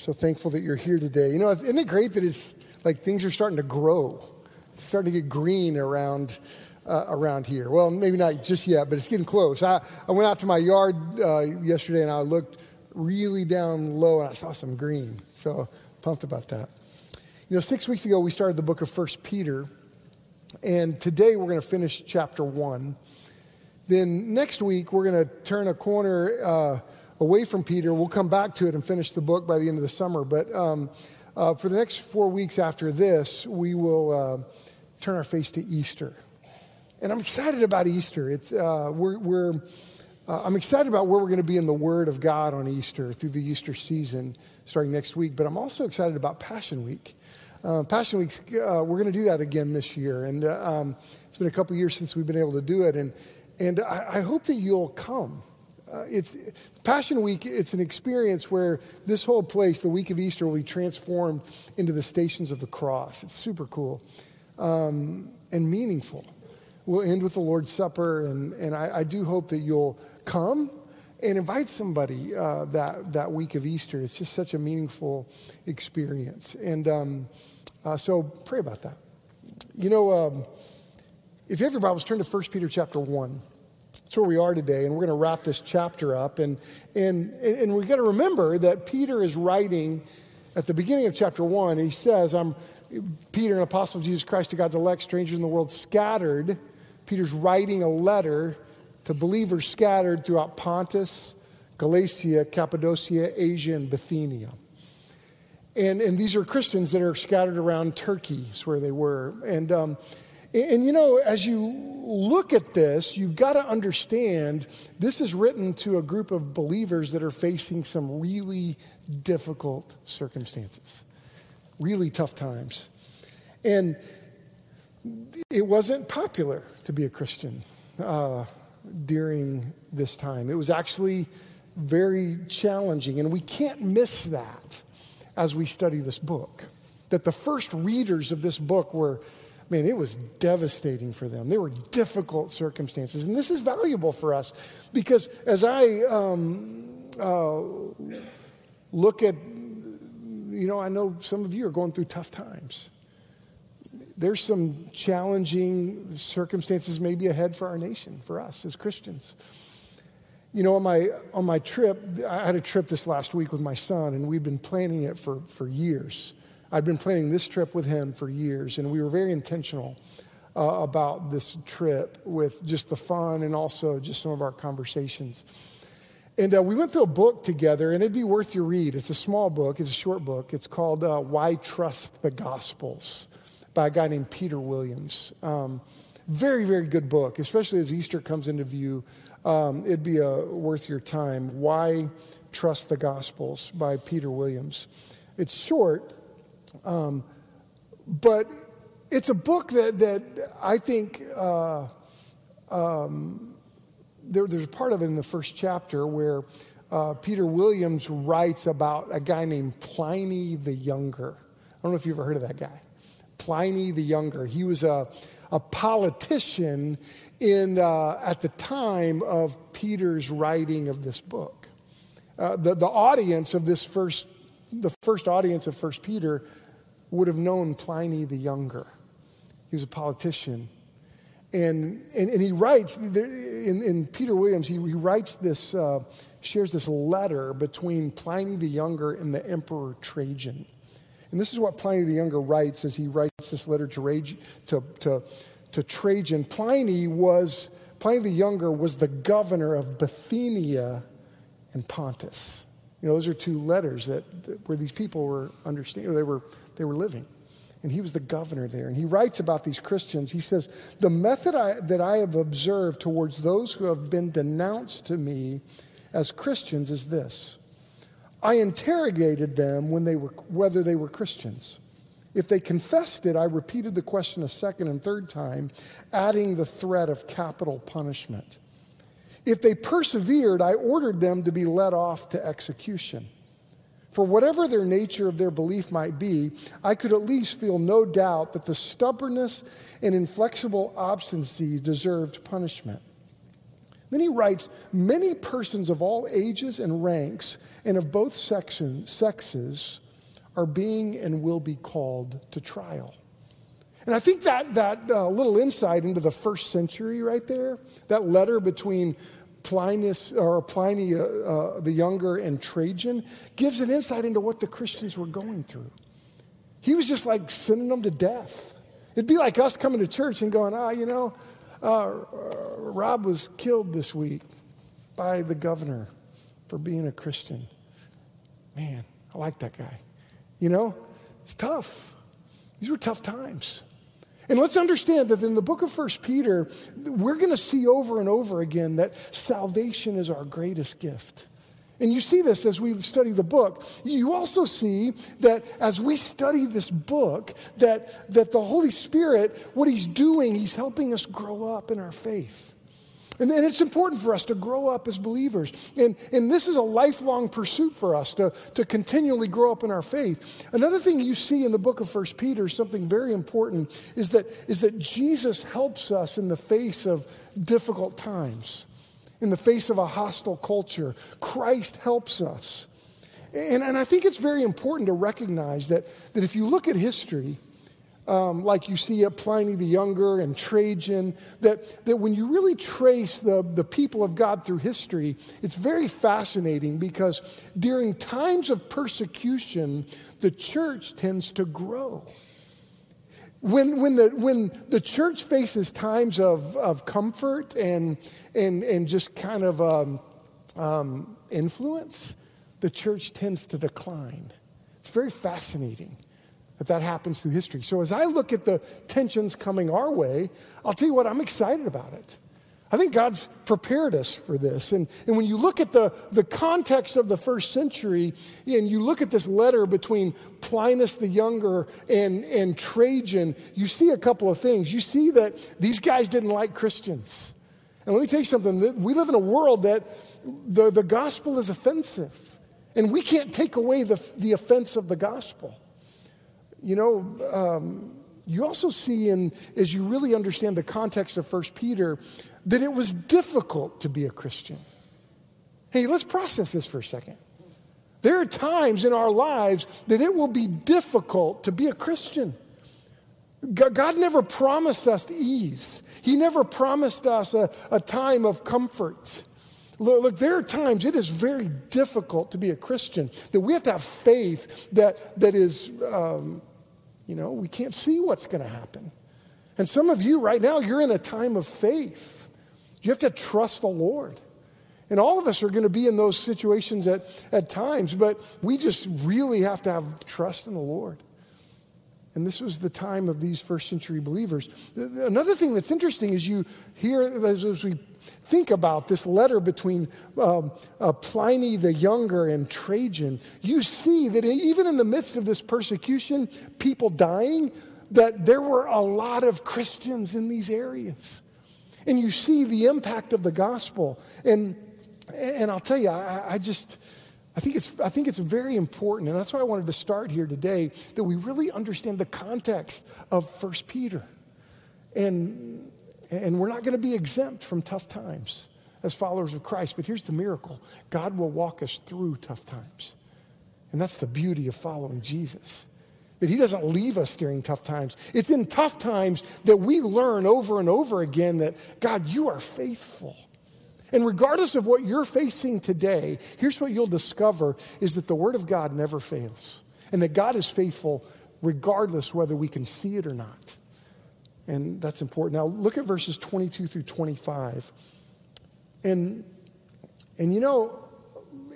So thankful that you're here today. You know, isn't it great that it's like things are starting to grow? It's starting to get green around uh, around here. Well, maybe not just yet, but it's getting close. I, I went out to my yard uh, yesterday and I looked really down low and I saw some green. So pumped about that. You know, six weeks ago we started the book of First Peter, and today we're going to finish chapter one. Then next week we're going to turn a corner uh, away from Peter. We'll come back to it and finish the book by the end of the summer. But um, uh, for the next four weeks after this, we will uh, turn our face to Easter. And I'm excited about Easter. It's, uh, we're, we're uh, I'm excited about where we're going to be in the Word of God on Easter through the Easter season starting next week. But I'm also excited about Passion Week. Uh, Passion Week, uh, we're going to do that again this year. And uh, um, it's been a couple years since we've been able to do it. And, and I, I hope that you'll come. Uh, it's Passion Week. It's an experience where this whole place, the week of Easter, will be transformed into the stations of the cross. It's super cool um, and meaningful we'll end with the Lord's Supper, and, and I, I do hope that you'll come and invite somebody uh, that, that week of Easter. It's just such a meaningful experience. And um, uh, so pray about that. You know, um, if you have your Bibles, turn to 1 Peter chapter 1. That's where we are today, and we're going to wrap this chapter up. And, and, and we've got to remember that Peter is writing at the beginning of chapter 1, he says, I'm Peter, an apostle of Jesus Christ to God's elect, strangers in the world, scattered Peter's writing a letter to believers scattered throughout Pontus, Galatia, Cappadocia, Asia, and Bithynia. And, and these are Christians that are scattered around Turkey, is where they were. And, um, and, you know, as you look at this, you've got to understand this is written to a group of believers that are facing some really difficult circumstances, really tough times. And it wasn't popular to be a Christian uh, during this time. It was actually very challenging, and we can't miss that as we study this book. That the first readers of this book were, man, it was devastating for them. They were difficult circumstances. And this is valuable for us because as I um, uh, look at, you know, I know some of you are going through tough times there's some challenging circumstances maybe ahead for our nation, for us as Christians. You know, on my, on my trip, I had a trip this last week with my son, and we've been planning it for, for years. I've been planning this trip with him for years, and we were very intentional uh, about this trip with just the fun and also just some of our conversations. And uh, we went through a book together, and it'd be worth your read. It's a small book, it's a short book. It's called uh, Why Trust the Gospels by a guy named Peter Williams. Um, very, very good book, especially as Easter comes into view. Um, it'd be a, worth your time. Why Trust the Gospels by Peter Williams. It's short, um, but it's a book that, that I think uh, um, there, there's a part of it in the first chapter where uh, Peter Williams writes about a guy named Pliny the Younger. I don't know if you've ever heard of that guy. Pliny the Younger. He was a, a politician in, uh, at the time of Peter's writing of this book. Uh, the, the audience of this first, the first audience of First Peter would have known Pliny the Younger. He was a politician. And, and, and he writes, in, in Peter Williams, he, he writes this, uh, shares this letter between Pliny the Younger and the Emperor Trajan. And this is what Pliny the Younger writes as he writes this letter to, to, to, to Trajan. Pliny was, Pliny the Younger was the governor of Bithynia and Pontus. You know, those are two letters that, that where these people were understanding, they were, they were living. And he was the governor there. And he writes about these Christians. He says, The method I, that I have observed towards those who have been denounced to me as Christians is this I interrogated them when they were, whether they were Christians. If they confessed it, I repeated the question a second and third time, adding the threat of capital punishment. If they persevered, I ordered them to be led off to execution. For whatever their nature of their belief might be, I could at least feel no doubt that the stubbornness and inflexible obstinacy deserved punishment. Then he writes, Many persons of all ages and ranks and of both sexes are being and will be called to trial. And I think that, that uh, little insight into the first century right there, that letter between Plinius or Pliny uh, uh, the Younger and Trajan, gives an insight into what the Christians were going through. He was just like sending them to death. It'd be like us coming to church and going, ah, you know, uh, uh, Rob was killed this week by the governor for being a Christian. Man, I like that guy. You know, it's tough. These were tough times. And let's understand that in the book of First Peter, we're going to see over and over again that salvation is our greatest gift. And you see this as we study the book. You also see that as we study this book, that, that the Holy Spirit, what He's doing, He's helping us grow up in our faith. And, and it's important for us to grow up as believers. And, and this is a lifelong pursuit for us to, to continually grow up in our faith. Another thing you see in the book of First Peter, something very important, is that, is that Jesus helps us in the face of difficult times in the face of a hostile culture. Christ helps us. And, and I think it's very important to recognize that, that if you look at history, um, like you see at Pliny the Younger and Trajan, that, that when you really trace the, the people of God through history, it's very fascinating because during times of persecution, the church tends to grow. When, when, the, when the church faces times of, of comfort and, and, and just kind of um, um, influence, the church tends to decline. It's very fascinating that that happens through history. So as I look at the tensions coming our way, I'll tell you what, I'm excited about it. I think God's prepared us for this. And, and when you look at the, the context of the first century, and you look at this letter between Plinius the Younger and, and Trajan, you see a couple of things. You see that these guys didn't like Christians. And let me tell you something we live in a world that the, the gospel is offensive, and we can't take away the, the offense of the gospel. You know, um, you also see, in, as you really understand the context of 1 Peter, that it was difficult to be a Christian. Hey, let's process this for a second. There are times in our lives that it will be difficult to be a Christian. God never promised us ease. He never promised us a, a time of comfort. Look, look, there are times it is very difficult to be a Christian, that we have to have faith that, that is, um, you know, we can't see what's going to happen. And some of you right now, you're in a time of faith. You have to trust the Lord. And all of us are going to be in those situations at, at times, but we just really have to have trust in the Lord. And this was the time of these first century believers. Another thing that's interesting is you hear, as, as we think about this letter between um, uh, Pliny the Younger and Trajan, you see that even in the midst of this persecution, people dying, that there were a lot of Christians in these areas. And you see the impact of the gospel. And, and I'll tell you, I, I just, I think, it's, I think it's very important, and that's why I wanted to start here today, that we really understand the context of 1 Peter. And, and we're not going to be exempt from tough times as followers of Christ, but here's the miracle God will walk us through tough times. And that's the beauty of following Jesus. That he doesn't leave us during tough times. It's in tough times that we learn over and over again that, God, you are faithful. And regardless of what you're facing today, here's what you'll discover is that the Word of God never fails. And that God is faithful regardless whether we can see it or not. And that's important. Now look at verses 22 through 25. And, and you know,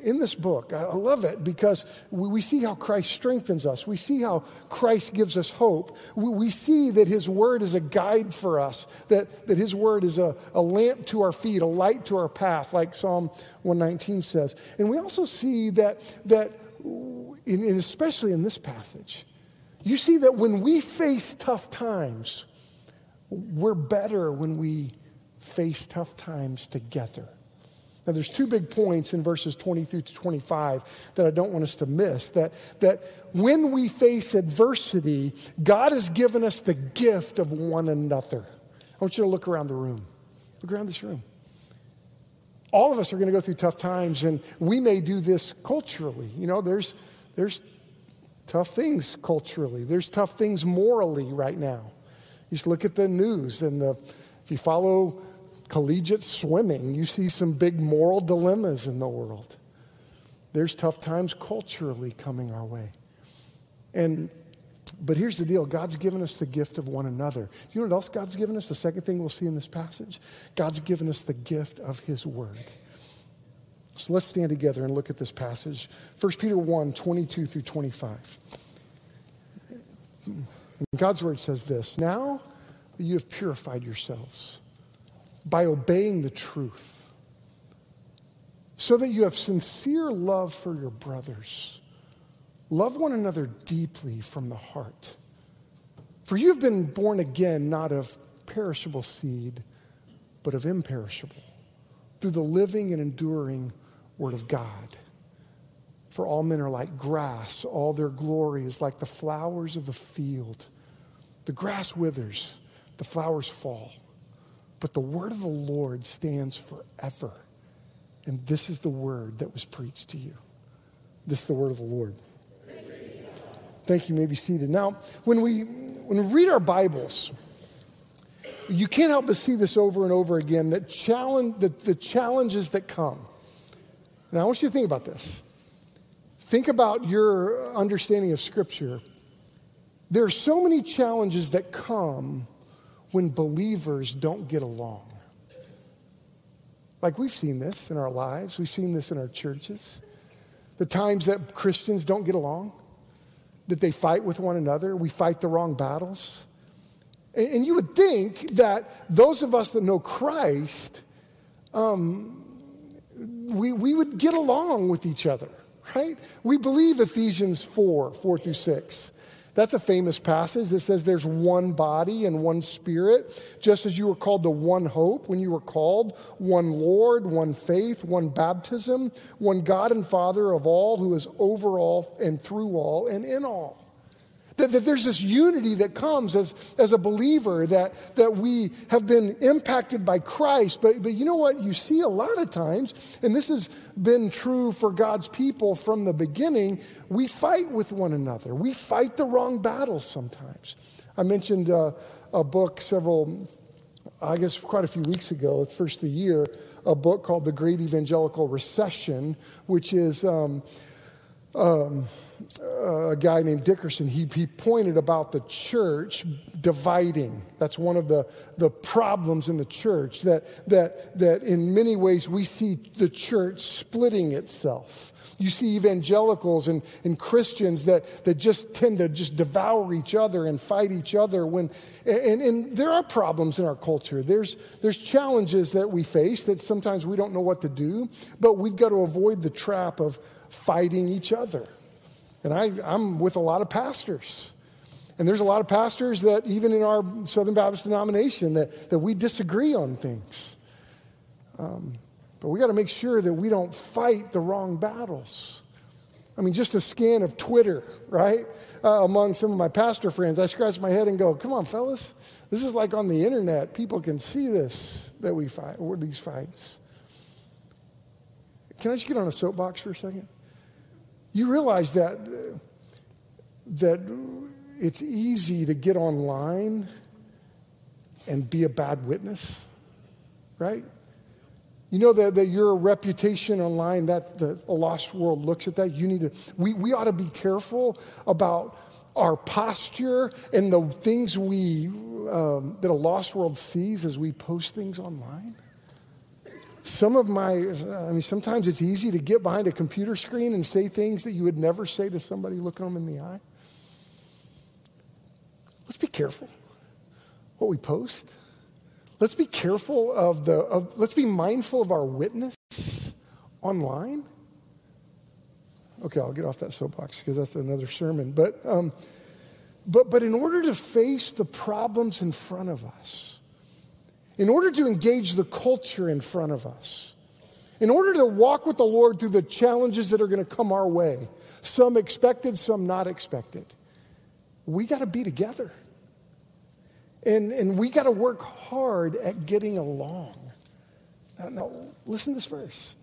in this book. I love it because we see how Christ strengthens us. We see how Christ gives us hope. We see that His Word is a guide for us, that, that His Word is a, a lamp to our feet, a light to our path, like Psalm 119 says. And we also see that, that in, especially in this passage, you see that when we face tough times, we're better when we face tough times together. Now, there's two big points in verses 20 through 25 that I don't want us to miss. That, that when we face adversity, God has given us the gift of one another. I want you to look around the room. Look around this room. all of us are going to go through tough times, and we may do this culturally. You know, there's, there's tough things culturally, there's tough things morally right now. You just look at the news, and the, if you follow collegiate swimming, you see some big moral dilemmas in the world. There's tough times culturally coming our way. And but here's the deal God's given us the gift of one another. You know what else God's given us? The second thing we'll see in this passage God's given us the gift of His Word. So let's stand together and look at this passage 1 Peter 1 22 through 25. And God's Word says this Now that you have purified yourselves by obeying the truth, so that you have sincere love for your brothers. Love one another deeply from the heart. For you've been born again, not of perishable seed, but of imperishable, through the living and enduring Word of God. For all men are like grass, all their glory is like the flowers of the field. The grass withers, the flowers fall, but the word of the Lord stands forever. And this is the word that was preached to you. This is the word of the Lord. Thank you. you may be seated. Now, when we, when we read our Bibles, you can't help but see this over and over again that challenge, the, the challenges that come. Now, I want you to think about this. Think about your understanding of Scripture. There are so many challenges that come when believers don't get along. Like we've seen this in our lives, we've seen this in our churches. The times that Christians don't get along that they fight with one another. We fight the wrong battles. And, you would think that those of us that know Christ, um, we, we would get along with each other, right? We believe Ephesians 4 4 through 6. That's a famous passage that says there's one body and one spirit, just as you were called to one hope when you were called, one Lord, one faith, one baptism, one God and Father of all who is over all and through all and in all. That, that, there's this unity that comes as, as a believer, that, that we have been impacted by Christ. But, but you know what? You see a lot of times, and this has been true for God's people from the beginning, we fight with one another. We fight the wrong battles sometimes. I mentioned uh, a book several, I guess quite a few weeks ago, first of the year, a book called The Great Evangelical Recession, which is. Um, um, Uh, a guy named Dickerson, he, he pointed about the church dividing. That's one of the, the problems in the church, that, that, that in many ways we see the church splitting itself. You see evangelicals and, and Christians that, that just tend to just devour each other and fight each other when and, and there are problems in our culture. There's there's challenges that we face that sometimes we don't know what to do, but we've got to avoid the trap of fighting each other. And I, I'm with a lot of pastors. And there's a lot of pastors that, even in our Southern Baptist denomination, that, that we disagree on things. Um, but we got to make sure that we don't fight the wrong battles. I mean, just a scan of Twitter, right? Uh, among some of my pastor friends, I scratch my head and go, come on, fellas. This is like on the internet. People can see this, that we fight, or these fights. Can I just get on a soapbox for a second? You realize that, that it's easy to get online and be a bad witness, right? You know that, that your reputation online, that the a lost world looks at that. You need to, we, we ought to be careful about our posture and the things we, um, that a lost world sees as we post things online. Some of my, I mean, sometimes it's easy to get behind a computer screen and say things that you would never say to somebody looking them in the eye. Let's be careful what we post. Let's be careful of the, of, let's be mindful of our witness online. Okay, I'll get off that soapbox because that's another sermon. But, um, but, but in order to face the problems in front of us, in order to engage the culture in front of us, in order to walk with the Lord through the challenges that are going to come our way, some expected, some not expected, we got to be together. And, and we got to work hard at getting along. Now, now, listen to this verse.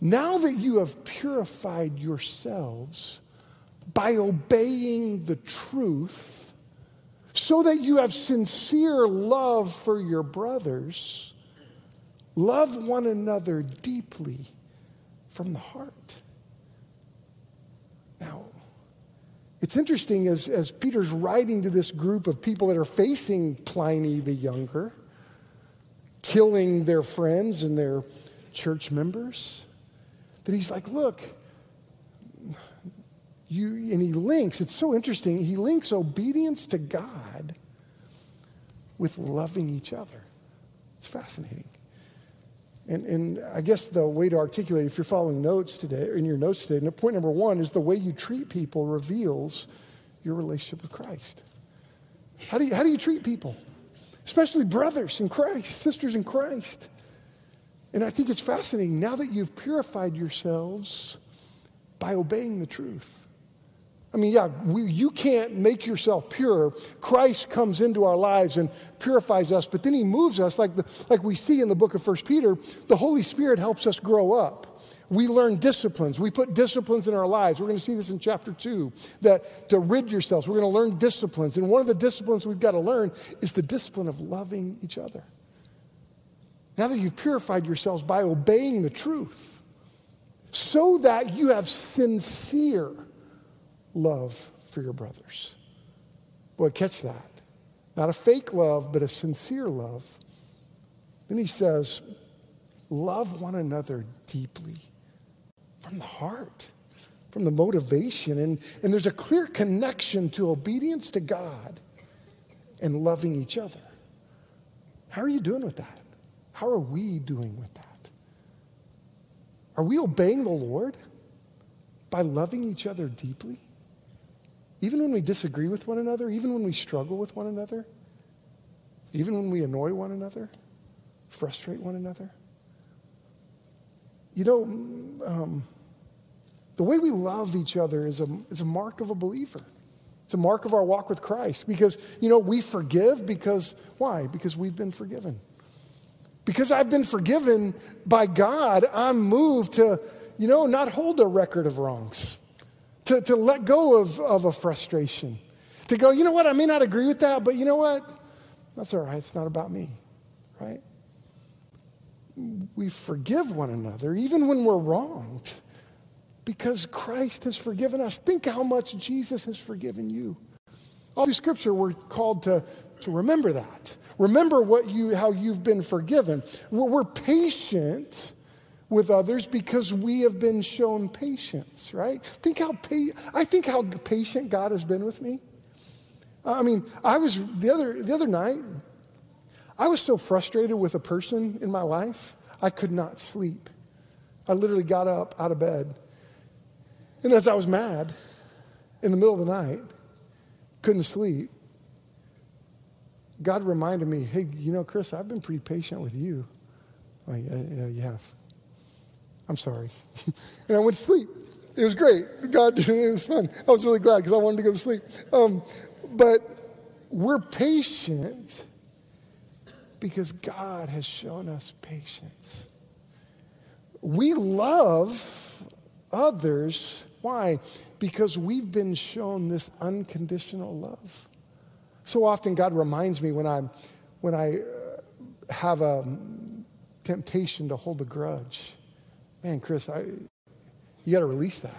Now that you have purified yourselves by obeying the truth, so that you have sincere love for your brothers, love one another deeply from the heart. Now, it's interesting as, as Peter's writing to this group of people that are facing Pliny the Younger, killing their friends and their church members, that he's like, look, you, and he links, it's so interesting, he links obedience to God with loving each other. It's fascinating. And, and I guess the way to articulate, if you're following notes today, in your notes today, point number one is the way you treat people reveals your relationship with Christ. How do you, how do you treat people? Especially brothers in Christ, sisters in Christ. And I think it's fascinating now that you've purified yourselves by obeying the truth. I mean, yeah, we, you can't make yourself pure. Christ comes into our lives and purifies us, but then he moves us, like, the, like we see in the book of First Peter. The Holy Spirit helps us grow up. We learn disciplines. We put disciplines in our lives. We're going to see this in chapter two that to rid yourselves, we're going to learn disciplines. And one of the disciplines we've got to learn is the discipline of loving each other. Now that you've purified yourselves by obeying the truth, so that you have sincere love for your brothers. Boy, catch that. Not a fake love, but a sincere love. Then he says, love one another deeply from the heart, from the motivation. And, and there's a clear connection to obedience to God and loving each other. How are you doing with that? How are we doing with that? Are we obeying the Lord by loving each other deeply? Even when we disagree with one another, even when we struggle with one another, even when we annoy one another, frustrate one another. You know, um, the way we love each other is a, is a mark of a believer. It's a mark of our walk with Christ because, you know, we forgive because, why? Because we've been forgiven. Because I've been forgiven by God, I'm moved to, you know, not hold a record of wrongs to, to let go of, of a frustration. To go, you know what, I may not agree with that, but you know what? That's all right. It's not about me, right? We forgive one another even when we're wronged because Christ has forgiven us. Think how much Jesus has forgiven you. All through Scripture, we're called to, to remember that. Remember what you, how you've been forgiven. We're, we're patient with others because we have been shown patience, right? Think how pa- I think how patient God has been with me. I mean, I was the other the other night, I was so frustrated with a person in my life, I could not sleep. I literally got up out of bed. And as I was mad in the middle of the night, couldn't sleep, God reminded me, hey, you know, Chris, I've been pretty patient with you. Like, yeah, you have. I'm sorry. and I went to sleep. It was great. God, it was fun. I was really glad because I wanted to go to sleep. Um, but we're patient because God has shown us patience. We love others. Why? Because we've been shown this unconditional love. So often, God reminds me when, I'm, when I uh, have a temptation to hold a grudge man, Chris, I, you got to release that.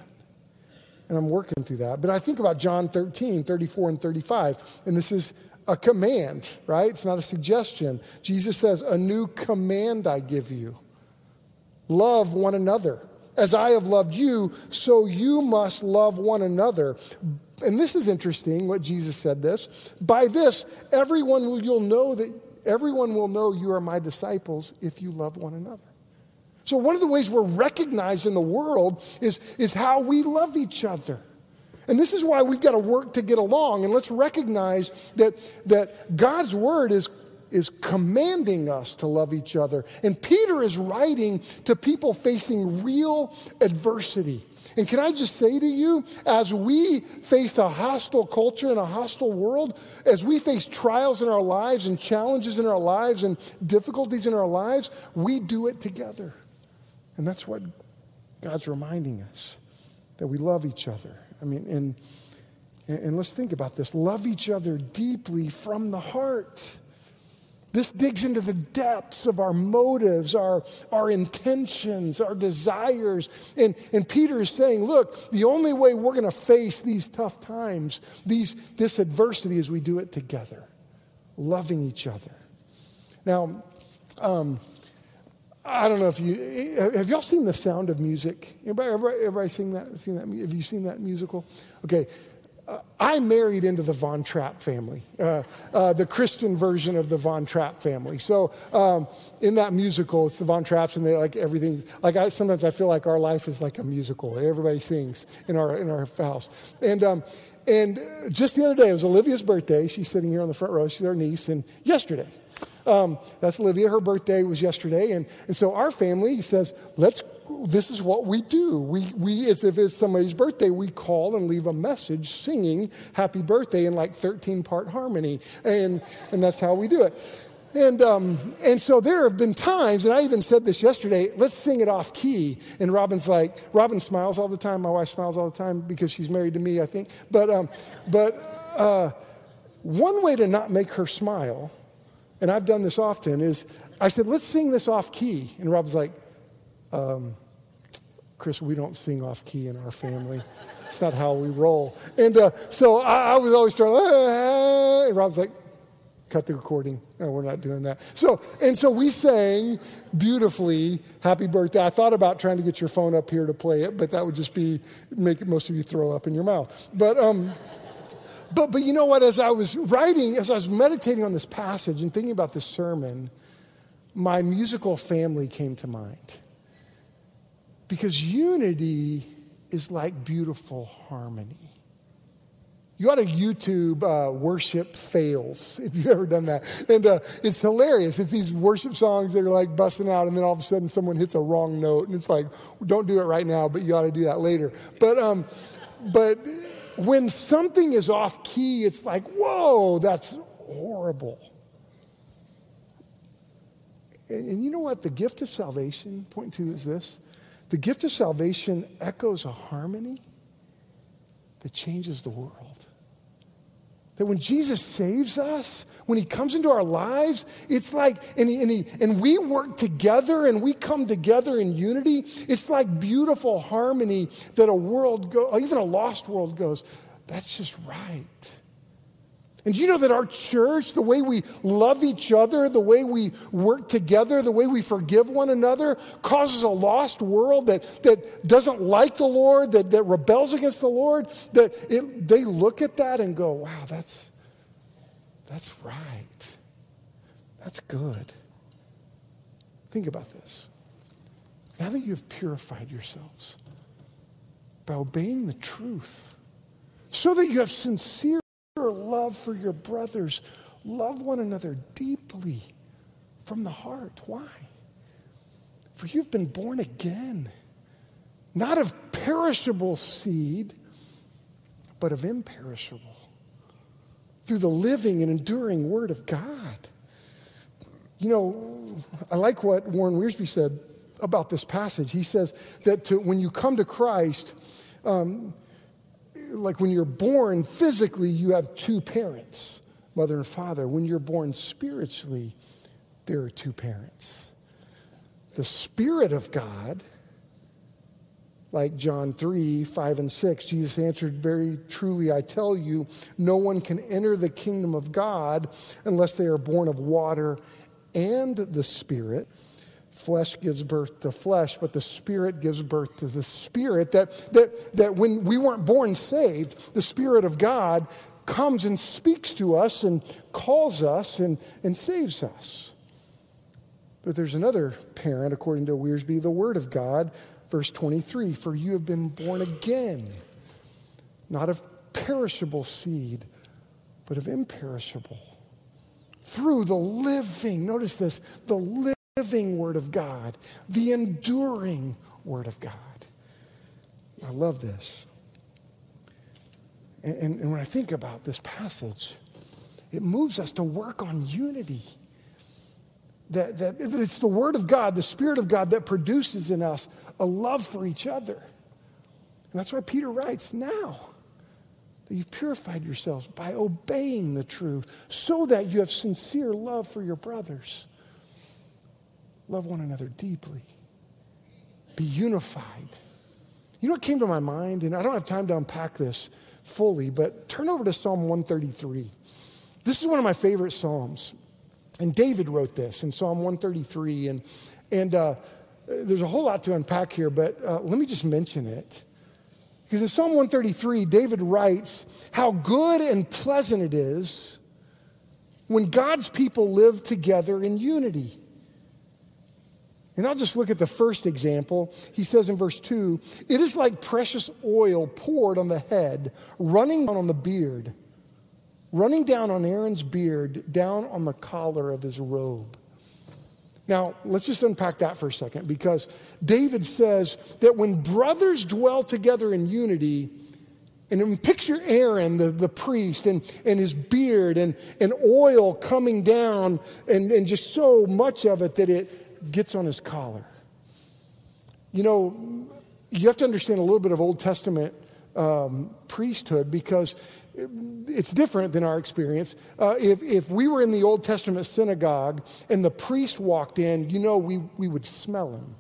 And I'm working through that. But I think about John 13, 34, and 35. And this is a command, right? It's not a suggestion. Jesus says, A new command I give you love one another. As I have loved you, so you must love one another. And this is interesting what Jesus said this. By this, everyone will, you'll know that everyone will know you are my disciples if you love one another. So, one of the ways we're recognized in the world is, is how we love each other. And this is why we've got to work to get along. And let's recognize that, that God's word is, is commanding us to love each other. And Peter is writing to people facing real adversity. And can I just say to you, as we face a hostile culture and a hostile world, as we face trials in our lives and challenges in our lives and difficulties in our lives, we do it together. And that's what God's reminding us that we love each other. I mean, and, and let's think about this love each other deeply from the heart. This digs into the depths of our motives, our, our intentions, our desires. And, and Peter is saying, look, the only way we're going to face these tough times, these, this adversity, is we do it together, loving each other. Now, um, I don't know if you have y'all seen The Sound of Music. Everybody, everybody, everybody seen that? Seen that? Have you seen that musical? Okay, uh, I married into the Von Trapp family, uh, uh, the Christian version of the Von Trapp family. So um, in that musical, it's the Von Trapps, and they like everything. Like I sometimes I feel like our life is like a musical. Everybody sings in our in our house, and. Um, and just the other day, it was Olivia's birthday. She's sitting here on the front row. She's our niece. And yesterday, um, that's Olivia. Her birthday was yesterday. And, and so our family says, let's, this is what we do. We, we, as if it's somebody's birthday, we call and leave a message singing happy birthday in like 13 part harmony. And, and that's how we do it. And, um, and so there have been times, and I even said this yesterday, let's sing it off key. And Robin's like, Robin smiles all the time. My wife smiles all the time because she's married to me, I think. But, um, but uh, one way to not make her smile and I've done this often, is I said, let's sing this off key. And Rob's like, um, Chris, we don't sing off key in our family. It's not how we roll. And uh, so I, I, was always trying, ah, and Rob's like, cut the recording. No, we're not doing that. So, and so we sang beautifully, Happy Birthday. I thought about trying to get your phone up here to play it, but that would just be, make most of you throw up in your mouth. But, um, but, but you know what? As I was writing, as I was meditating on this passage and thinking about this sermon, my musical family came to mind. Because unity is like beautiful harmony. You ought to YouTube uh, worship fails if you've ever done that. And uh, it's hilarious. It's these worship songs that are like busting out, and then all of a sudden someone hits a wrong note, and it's like, don't do it right now, but you ought to do that later. But, um, but when something is off key, it's like, whoa, that's horrible. And, and, you know what? The gift of salvation, point two is this the gift of salvation echoes a harmony that changes the world. That when Jesus saves us, when he comes into our lives, it's like, and, he, and, he, and we work together and we come together in unity. It's like beautiful harmony that a world, go, even a lost world goes, that's just right. And do you know that our church, the way we love each other, the way we work together, the way we forgive one another, causes a lost world that, that doesn't like the Lord, that, that rebels against the Lord, that it, they look at that and go, wow, that's, that's right. That's good. Think about this. Now that you've purified yourselves by obeying the truth, so that you have sincere love for your brothers. Love one another deeply from the heart. Why? For you've been born again, not of perishable seed, but of imperishable, through the living and enduring Word of God. You know, I like what Warren Wiersbe said about this passage. He says that to, when you come to Christ, um, like when you're born physically, you have two parents, mother and father. When you're born spiritually, there are two parents. The Spirit of God, like John 3 5 and 6, Jesus answered, Very truly, I tell you, no one can enter the kingdom of God unless they are born of water and the Spirit flesh gives birth to flesh, but the Spirit gives birth to the Spirit. That, that, that when we weren't born saved, the Spirit of God comes and speaks to us and calls us and, and saves us. But there's another parent, according to Wiersbe, the Word of God, verse 23 For you have been born again, not of perishable seed, but of imperishable. Through the living, notice this, the living Word of God, the enduring Word of God. I love this. And, and, and when I think about this passage, it moves us to work on unity. That, that it's the Word of God, the Spirit of God, that produces in us a love for each other. And that's why Peter writes, now that you've purified yourselves by obeying the truth, so that you have sincere love for your brothers. Love one another deeply. Be unified. You know what came to my mind? And I don't have time to unpack this fully, but turn over to Psalm 133. This is one of my favorite Psalms. And David wrote this in Psalm 133. And, and uh, there's a whole lot to unpack here, but uh, let me just mention it. Because in Psalm 133, David writes how good and pleasant it is when God's people live together in unity. And I'll just look at the first example. He says in verse 2 It is like precious oil poured on the head, running down on the beard, running down on Aaron's beard, down on the collar of his robe. Now, let's just unpack that for a second because David says that when brothers dwell together in unity, and picture Aaron, the, the priest, and, and his beard and, and oil coming down, and, and just so much of it that it gets on his collar. You know, you have to understand a little bit of Old Testament um, priesthood because it's different than our experience. Uh, if, if we were in the Old Testament synagogue and the priest walked in, you know, we, we would smell him.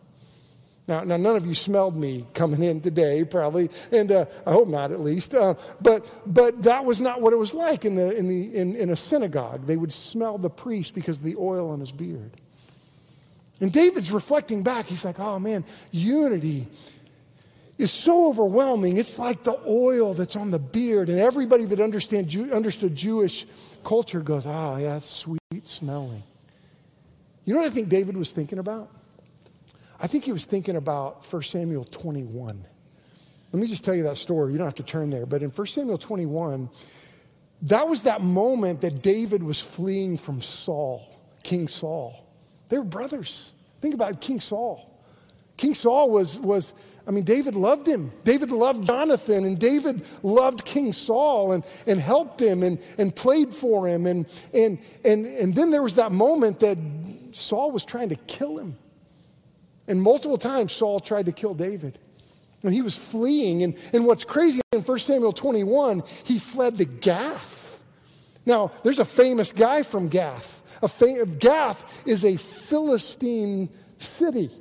Now, now, none of you smelled me coming in today, probably, and uh, I hope not, at least. Uh, but, but that was not what it was like in, the, in, the, in, in a synagogue. They would smell the priest because of the oil on his beard. And David's reflecting back. He's like, oh man, unity is so overwhelming. It's like the oil that's on the beard, and everybody that understand, understood Jewish culture goes, ah, oh, yeah, that's sweet smelling. You know what I think David was thinking about? I think he was thinking about 1 Samuel 21. Let me just tell you that story. You don't have to turn there. But in 1 Samuel 21, that was that moment that David was fleeing from Saul, King Saul. They were brothers. Think about King Saul. King Saul was, was I mean, David loved him. David loved Jonathan, and David loved King Saul and, and helped him and, and played for him. And, and, and, and then there was that moment that Saul was trying to kill him. And multiple times Saul tried to kill David. And he was fleeing. And, and what's crazy in 1 Samuel 21, he fled to Gath. Now, there's a famous guy from Gath. Fam- Gath is a Philistine city.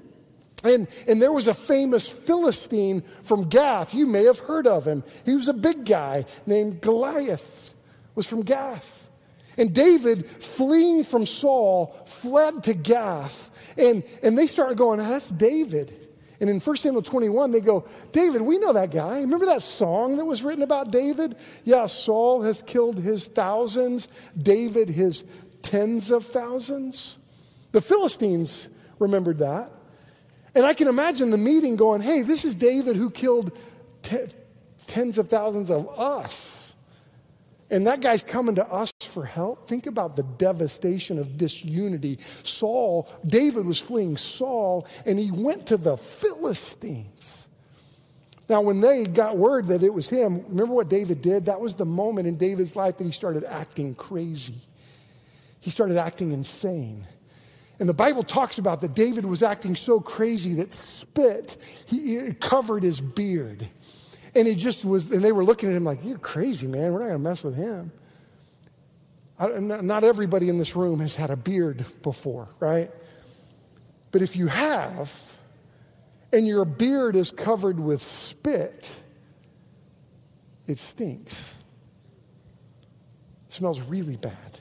And, and there was a famous Philistine from Gath. You may have heard of him. He was a big guy named Goliath, was from Gath. And David, fleeing from Saul, fled to Gath. And, and they started going, ah, that's David. And in 1 Samuel 21, they go, David, we know that guy. Remember that song that was written about David? Yeah, Saul has killed his thousands, David his tens of thousands. The Philistines remembered that. And I can imagine the meeting going, hey, this is David who killed tens of thousands of us. And that guy's coming to us for help. Think about the devastation of disunity. Saul, David was fleeing Saul, and he went to the Philistines. Now, when they got word that it was him, remember what David did? That was the moment in David's life that he started acting crazy. He started acting insane. And the Bible talks about that David was acting so crazy that spit he, covered his beard. And he just was, and they were looking at him like, You're crazy, man. We're not going to mess with him. I, not everybody in this room has had a beard before, right? But if you have, and your beard is covered with spit, it stinks. It smells really bad.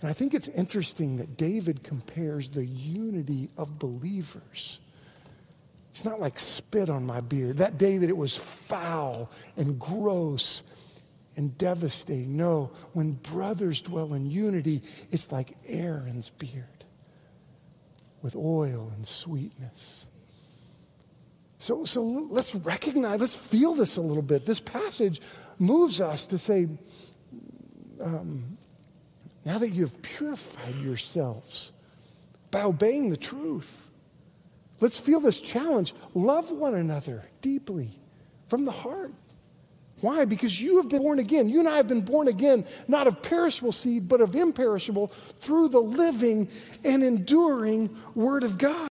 And I think it's interesting that David compares the unity of believers. It's not like spit on my beard. That day that it was foul and gross and devastating. No, when brothers dwell in unity, it's like Aaron's beard with oil and sweetness. So, so let's recognize, let's feel this a little bit. This passage moves us to say, um, now that you have purified yourselves by obeying the truth, let's feel this challenge. Love one another deeply. from the heart. Why? Because you have been born again. You and I have been born again, not of perishable seed, but of imperishable through the living and enduring Word of God.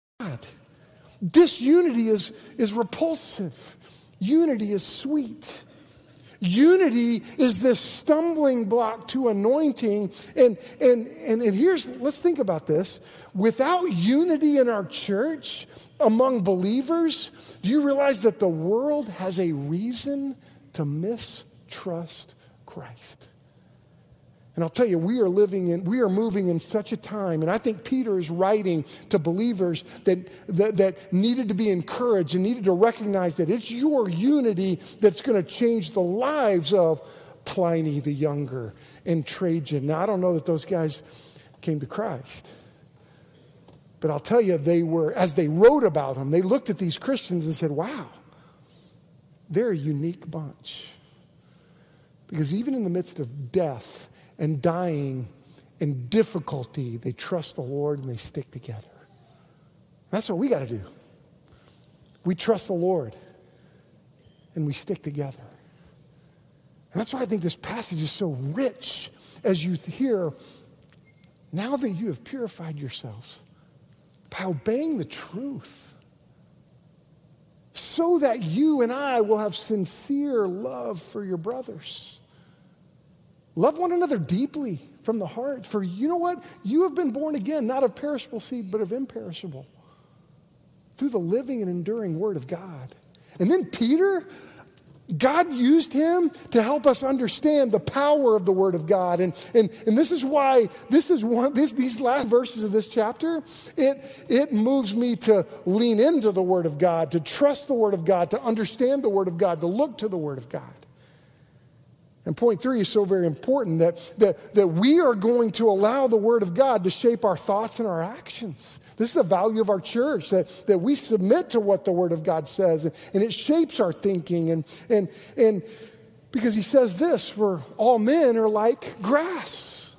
Disunity is, is repulsive, unity is sweet. Unity is this stumbling block to anointing. And, and, and, and here's, let's think about this. Without unity in our church, among believers, do you realize that the world has a reason to mistrust Christ? And I'll tell you, we are living in, we are moving in such a time, and I think Peter is writing to believers that, that, that needed to be encouraged and needed to recognize that it's your unity that's going to change the lives of Pliny the Younger and Trajan. Now, I don't know that those guys came to Christ. But I'll tell you, they were, as they wrote about them, they looked at these Christians and said, wow, they're a unique bunch. Because even in the midst of death, and dying and difficulty, they trust the Lord and they stick together. That's what we got to do. We trust the Lord and we stick together. And that's why I think this passage is so rich as you hear now that you have purified yourselves by obeying the truth, so that you and I will have sincere love for your brothers. Love one another deeply from the heart. For you know what? You have been born again, not of perishable seed, but of imperishable, through the living and enduring Word of God. And then Peter, God used him to help us understand the power of the Word of God. And, and, and this is why, this is one, this, these last verses of this chapter, it, it moves me to lean into the Word of God, to trust the Word of God, to understand the Word of God, to look to the Word of God. And point three is so very important that, that, that we are going to allow the Word of God to shape our thoughts and our actions. This is the value of our church, that, that we submit to what the Word of God says, and, and it shapes our thinking. And, and, and because he says this for all men are like grass,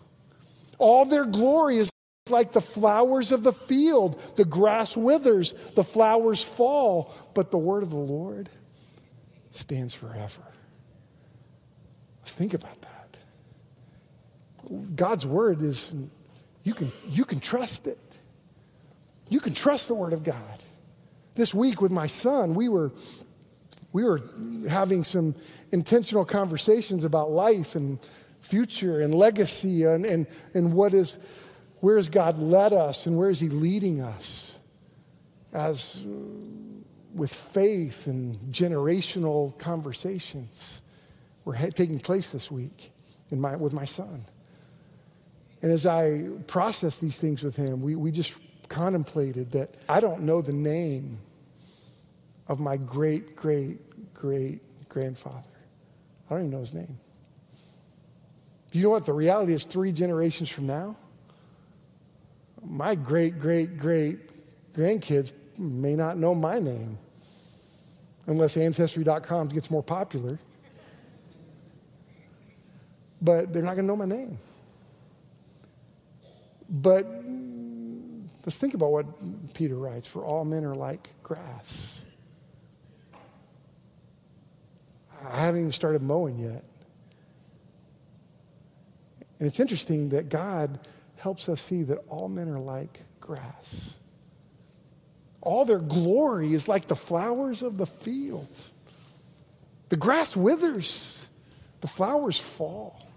all their glory is like the flowers of the field. The grass withers, the flowers fall, but the Word of the Lord stands forever. Think about that. God's word is, you can, you can trust it. You can trust the word of God. This week with my son, we were, we were having some intentional conversations about life and future and legacy and, and, and what is, where has God led us and where is he leading us as with faith and generational conversations were taking place this week in my, with my son. And as I processed these things with him, we, we just contemplated that I don't know the name of my great, great, great grandfather. I don't even know his name. Do you know what the reality is three generations from now? My great, great, great grandkids may not know my name unless Ancestry.com gets more popular but they're not going to know my name. But let's think about what Peter writes for all men are like grass. I haven't even started mowing yet. And it's interesting that God helps us see that all men are like grass. All their glory is like the flowers of the field. The grass withers, the flowers fall.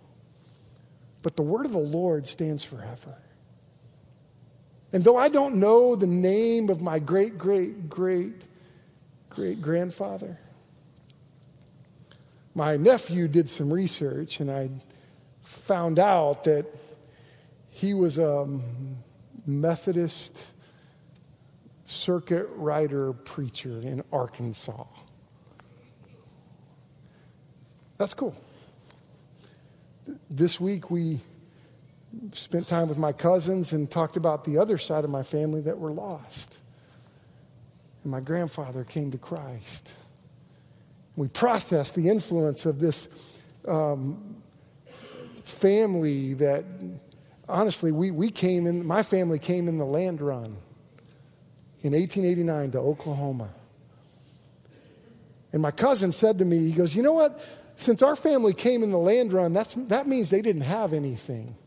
But the word of the Lord stands forever. And though I don't know the name of my great, great, great, great grandfather, my nephew did some research and I found out that he was a Methodist circuit rider preacher in Arkansas. That's cool this week we spent time with my cousins and talked about the other side of my family that were lost. And my grandfather came to Christ. We processed the influence of this um, family that, honestly, we, we came in, my family came in the land run in 1889 to Oklahoma. And my cousin said to me, he goes, You know what? Since our family came in the land run, that's, that means they didn't have anything.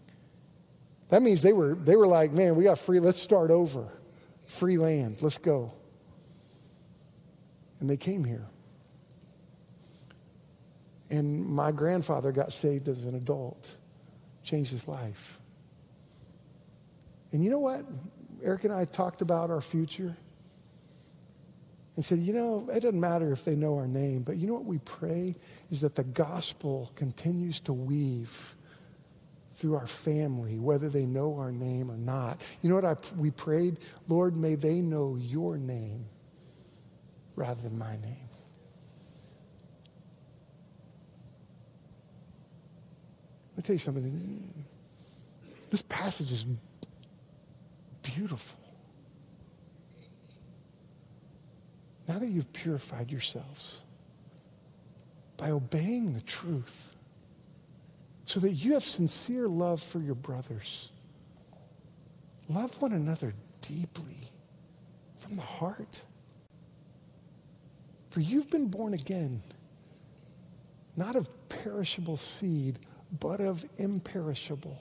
That means they were, they were like, Man, we got free, let's start over. Free land, let's go. And they came here. And my grandfather got saved as an adult, changed his life. And you know what? Eric and I talked about our future and said, you know, it doesn't matter if they know our name, but you know what we pray is that the gospel continues to weave through our family, whether they know our name or not. You know what I, we prayed? Lord, may they know your name rather than my name. Let me tell you something. This passage is beautiful. Now that you've purified yourselves by obeying the truth, so that you have sincere love for your brothers, love one another deeply from the heart. For you've been born again, not of perishable seed, but of imperishable,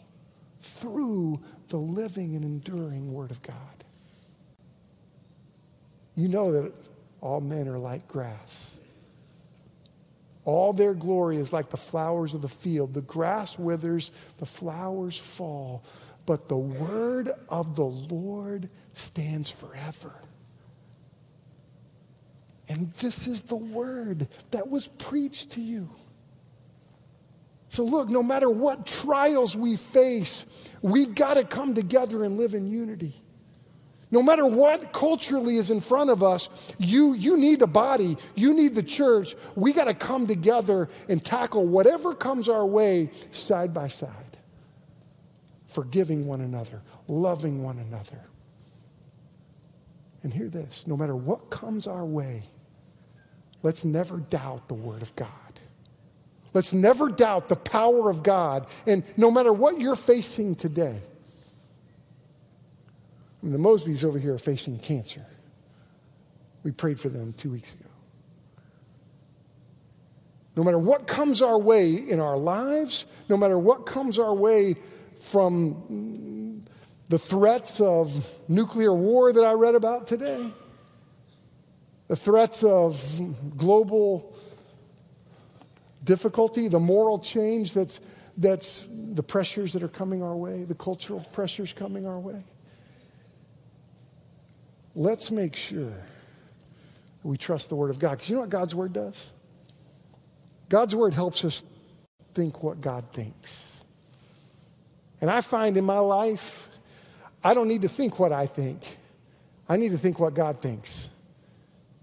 through the living and enduring Word of God. You know that all men are like grass. All their glory is like the flowers of the field. The grass withers, the flowers fall, but the word of the Lord stands forever. And this is the word that was preached to you. So, look, no matter what trials we face, we've got to come together and live in unity. No matter what culturally is in front of us, you, you need a body, you need the church. We got to come together and tackle whatever comes our way side by side, forgiving one another, loving one another. And hear this no matter what comes our way, let's never doubt the Word of God. Let's never doubt the power of God. And no matter what you're facing today, the Mosbys over here are facing cancer. We prayed for them two weeks ago. No matter what comes our way in our lives, no matter what comes our way from the threats of nuclear war that I read about today, the threats of global difficulty, the moral change that's, that's the pressures that are coming our way, the cultural pressures coming our way let's make sure we trust the Word of God. Because you know what God's Word does? God's Word helps us think what God thinks. And I find in my life, I don't need to think what I think, I need to think what God thinks.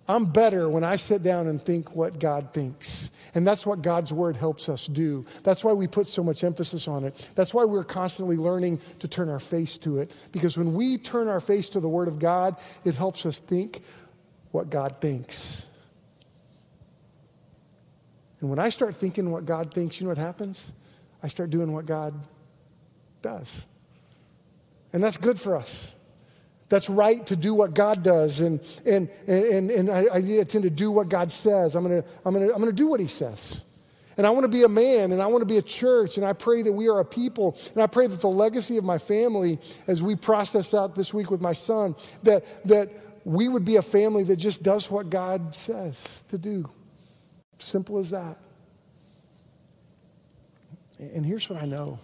I'm better when I sit down and think what God thinks. And that's what God's word helps us do. That's why we put so much emphasis on it. That's why we're constantly learning to turn our face to it. Because when we turn our face to the word of God, it helps us think what God thinks. And when I start thinking what God thinks, you know what happens? I start doing what God does. And that's good for us that's right to do what God does. And, and, and, and I, I tend to do what God says. I'm going to I'm gonna, I'm gonna do what He says. And I want to be a man and I want to be a church. And I pray that we are a people. And I pray that the legacy of my family, as we process out this week with my son, that, that we would be a family that just does what God says to do. Simple as that. And here's what I know,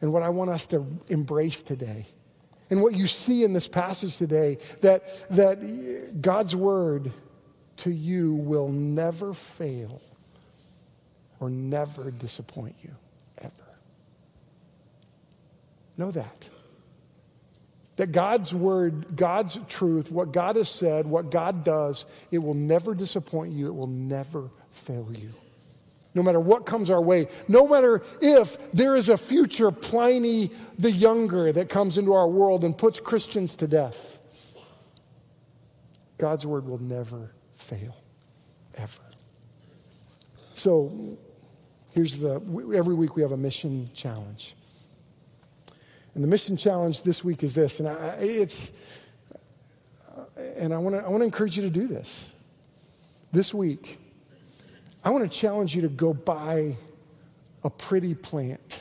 and what I want us to embrace today and what you see in this passage today that, that God's word to you will never fail or never disappoint you, ever. Know that. That God's word, God's truth, what God has said, what God does, it will never disappoint you. It will never fail you no matter what comes our way, no matter if there is a future Pliny the Younger that comes into our world and puts Christians to death. God's word will never fail, ever. So here's the every week we have a mission challenge. And the mission challenge this week is this, and I, it's, uh, and I want to I want to encourage you to do this. this week, I want to challenge you to go buy a pretty plant.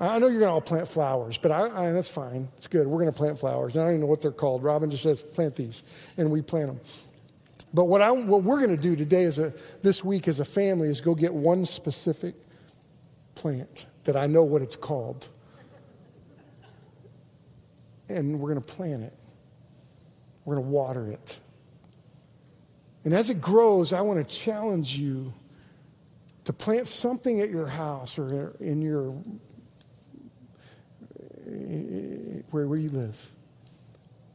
I know you're going to all plant flowers, but I, I, that's fine. It's good. We're going to plant flowers. I don't even know what they're called. Robin just says, plant these, and we plant them. But what, I, what we're going to do today, as a, this week as a family, is go get one specific plant that I know what it's called. And we're going to plant it. We're going to water it. And as it grows, I want to challenge you to plant something at your house or in your where, where you live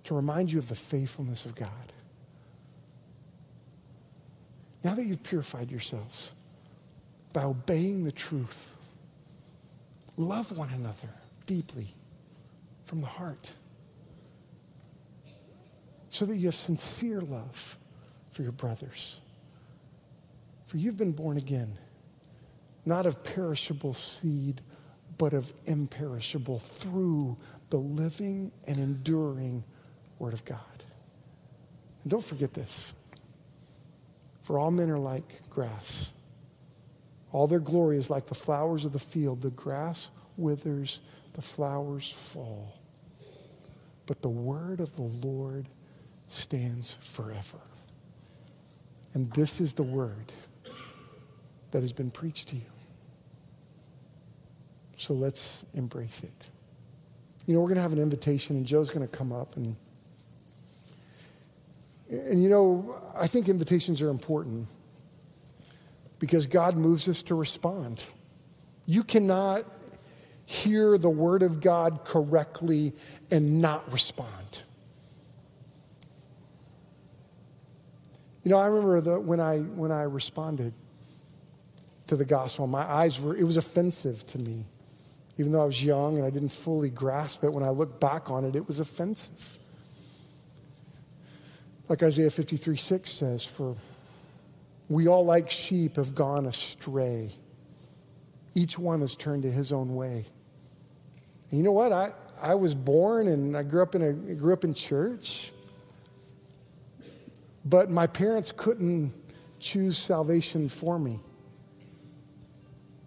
to remind you of the faithfulness of God. Now that you've purified yourselves by obeying the truth, love one another deeply from the heart so that you have sincere love for your brothers. For you've been born again, not of perishable seed, but of imperishable through the living and enduring Word of God. And don't forget this. For all men are like grass. All their glory is like the flowers of the field. The grass withers, the flowers fall. But the word of the Lord stands forever. And this is the word that has been preached to you. So let's embrace it. You know, we're going to have an invitation, and Joe's going to come up and and you know, I think invitations are important because God moves us to respond. You cannot hear the word of God correctly and not respond. You know, I remember the, when I when I responded to the gospel, my eyes were it was offensive to me. Even though I was young and I didn't fully grasp it, when I look back on it, it was offensive. Like Isaiah 53 6 says, For we all, like sheep, have gone astray. Each one has turned to his own way. And you know what? I, I was born and I grew up in a grew up in church. But my parents couldn't choose salvation for me.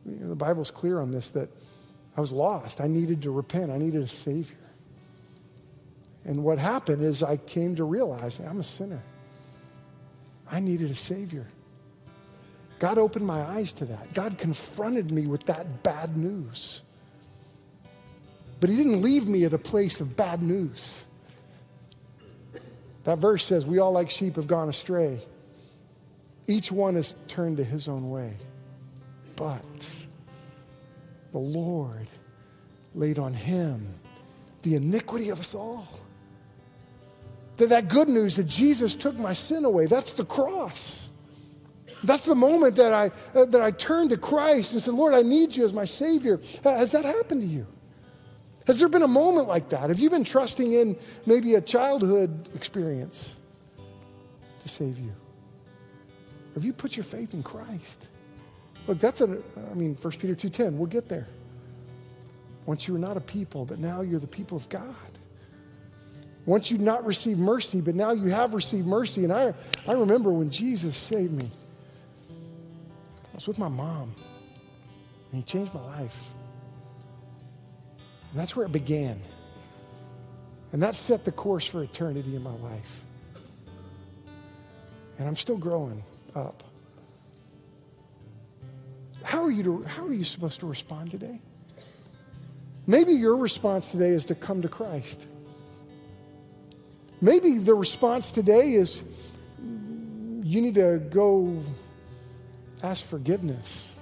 You know, the Bible's clear on this that I was lost. I needed to repent. I needed a Savior. And what happened is I came to realize I'm a sinner. I needed a Savior. God opened my eyes to that. God confronted me with that bad news. But He didn't leave me at a place of bad news. That verse says, We all like sheep have gone astray. Each one has turned to his own way. But the Lord laid on him the iniquity of us all. That, that good news that Jesus took my sin away, that's the cross. That's the moment that I, uh, that I turned to Christ and said, Lord, I need you as my Savior. Has that happened to you? Has there been a moment like that? Have you been trusting in maybe a childhood experience to save you? Have you put your faith in Christ? Look, that's a, I mean, 1 Peter 2.10, we'll get there. Once you were not a people, but now you're the people of God. Once you'd not received mercy, but now you have received mercy. And I, I remember when Jesus saved me. I was with my mom, and he changed my life. And that's where it began. And that set the course for eternity in my life. And I'm still growing up. How are you, to, how are you supposed to respond today? Maybe your response today is to come to Christ. Maybe the response today is you need to go ask forgiveness.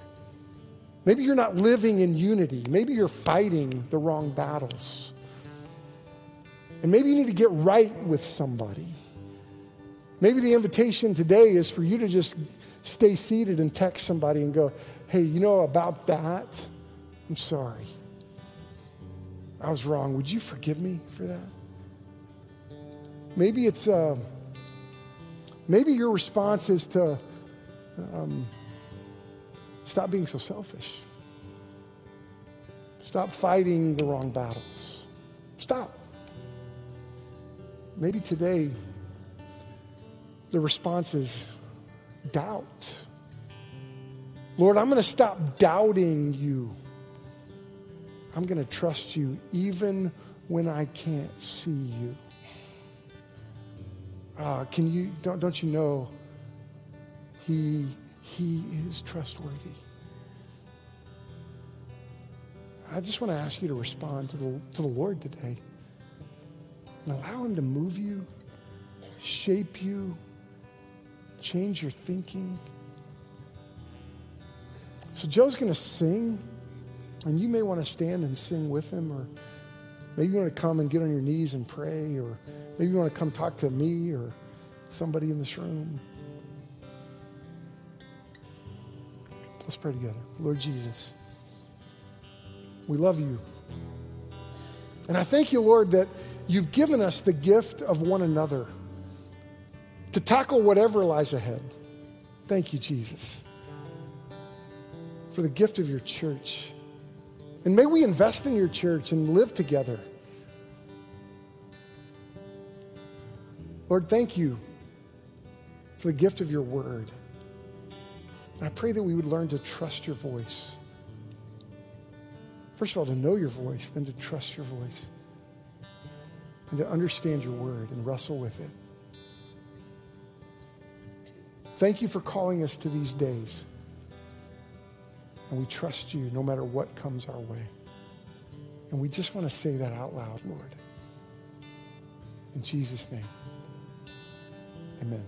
Maybe you're not living in unity. Maybe you're fighting the wrong battles. And maybe you need to get right with somebody. Maybe the invitation today is for you to just stay seated and text somebody and go, hey, you know about that? I'm sorry. I was wrong. Would you forgive me for that? Maybe it's, uh, maybe your response is to um, stop being so selfish. Stop fighting the wrong battles. Stop. Maybe today the response is doubt. Lord, I'm going to stop doubting you. I'm going to trust you even when I can't see you. Uh, can you, don't, don't you know he, he is trustworthy? I just want to ask you to respond to the, to the Lord today and allow him to move you, shape you, change your thinking. So Joe's going to sing, and you may want to stand and sing with him, or maybe you want to come and get on your knees and pray, or maybe you want to come talk to me or somebody in this room. Let's pray together. Lord Jesus, we love you. And I thank you, Lord, that you've given us the gift of one another to tackle whatever lies ahead. Thank you, Jesus, for the gift of your church. And may we invest in your church and live together. Lord, thank you for the gift of your word. And I pray that we would learn to trust your voice. First of all, to know your voice, then to trust your voice, and to understand your word and wrestle with it. Thank you for calling us to these days. And we trust you no matter what comes our way. And we just want to say that out loud, Lord. In Jesus' name, amen.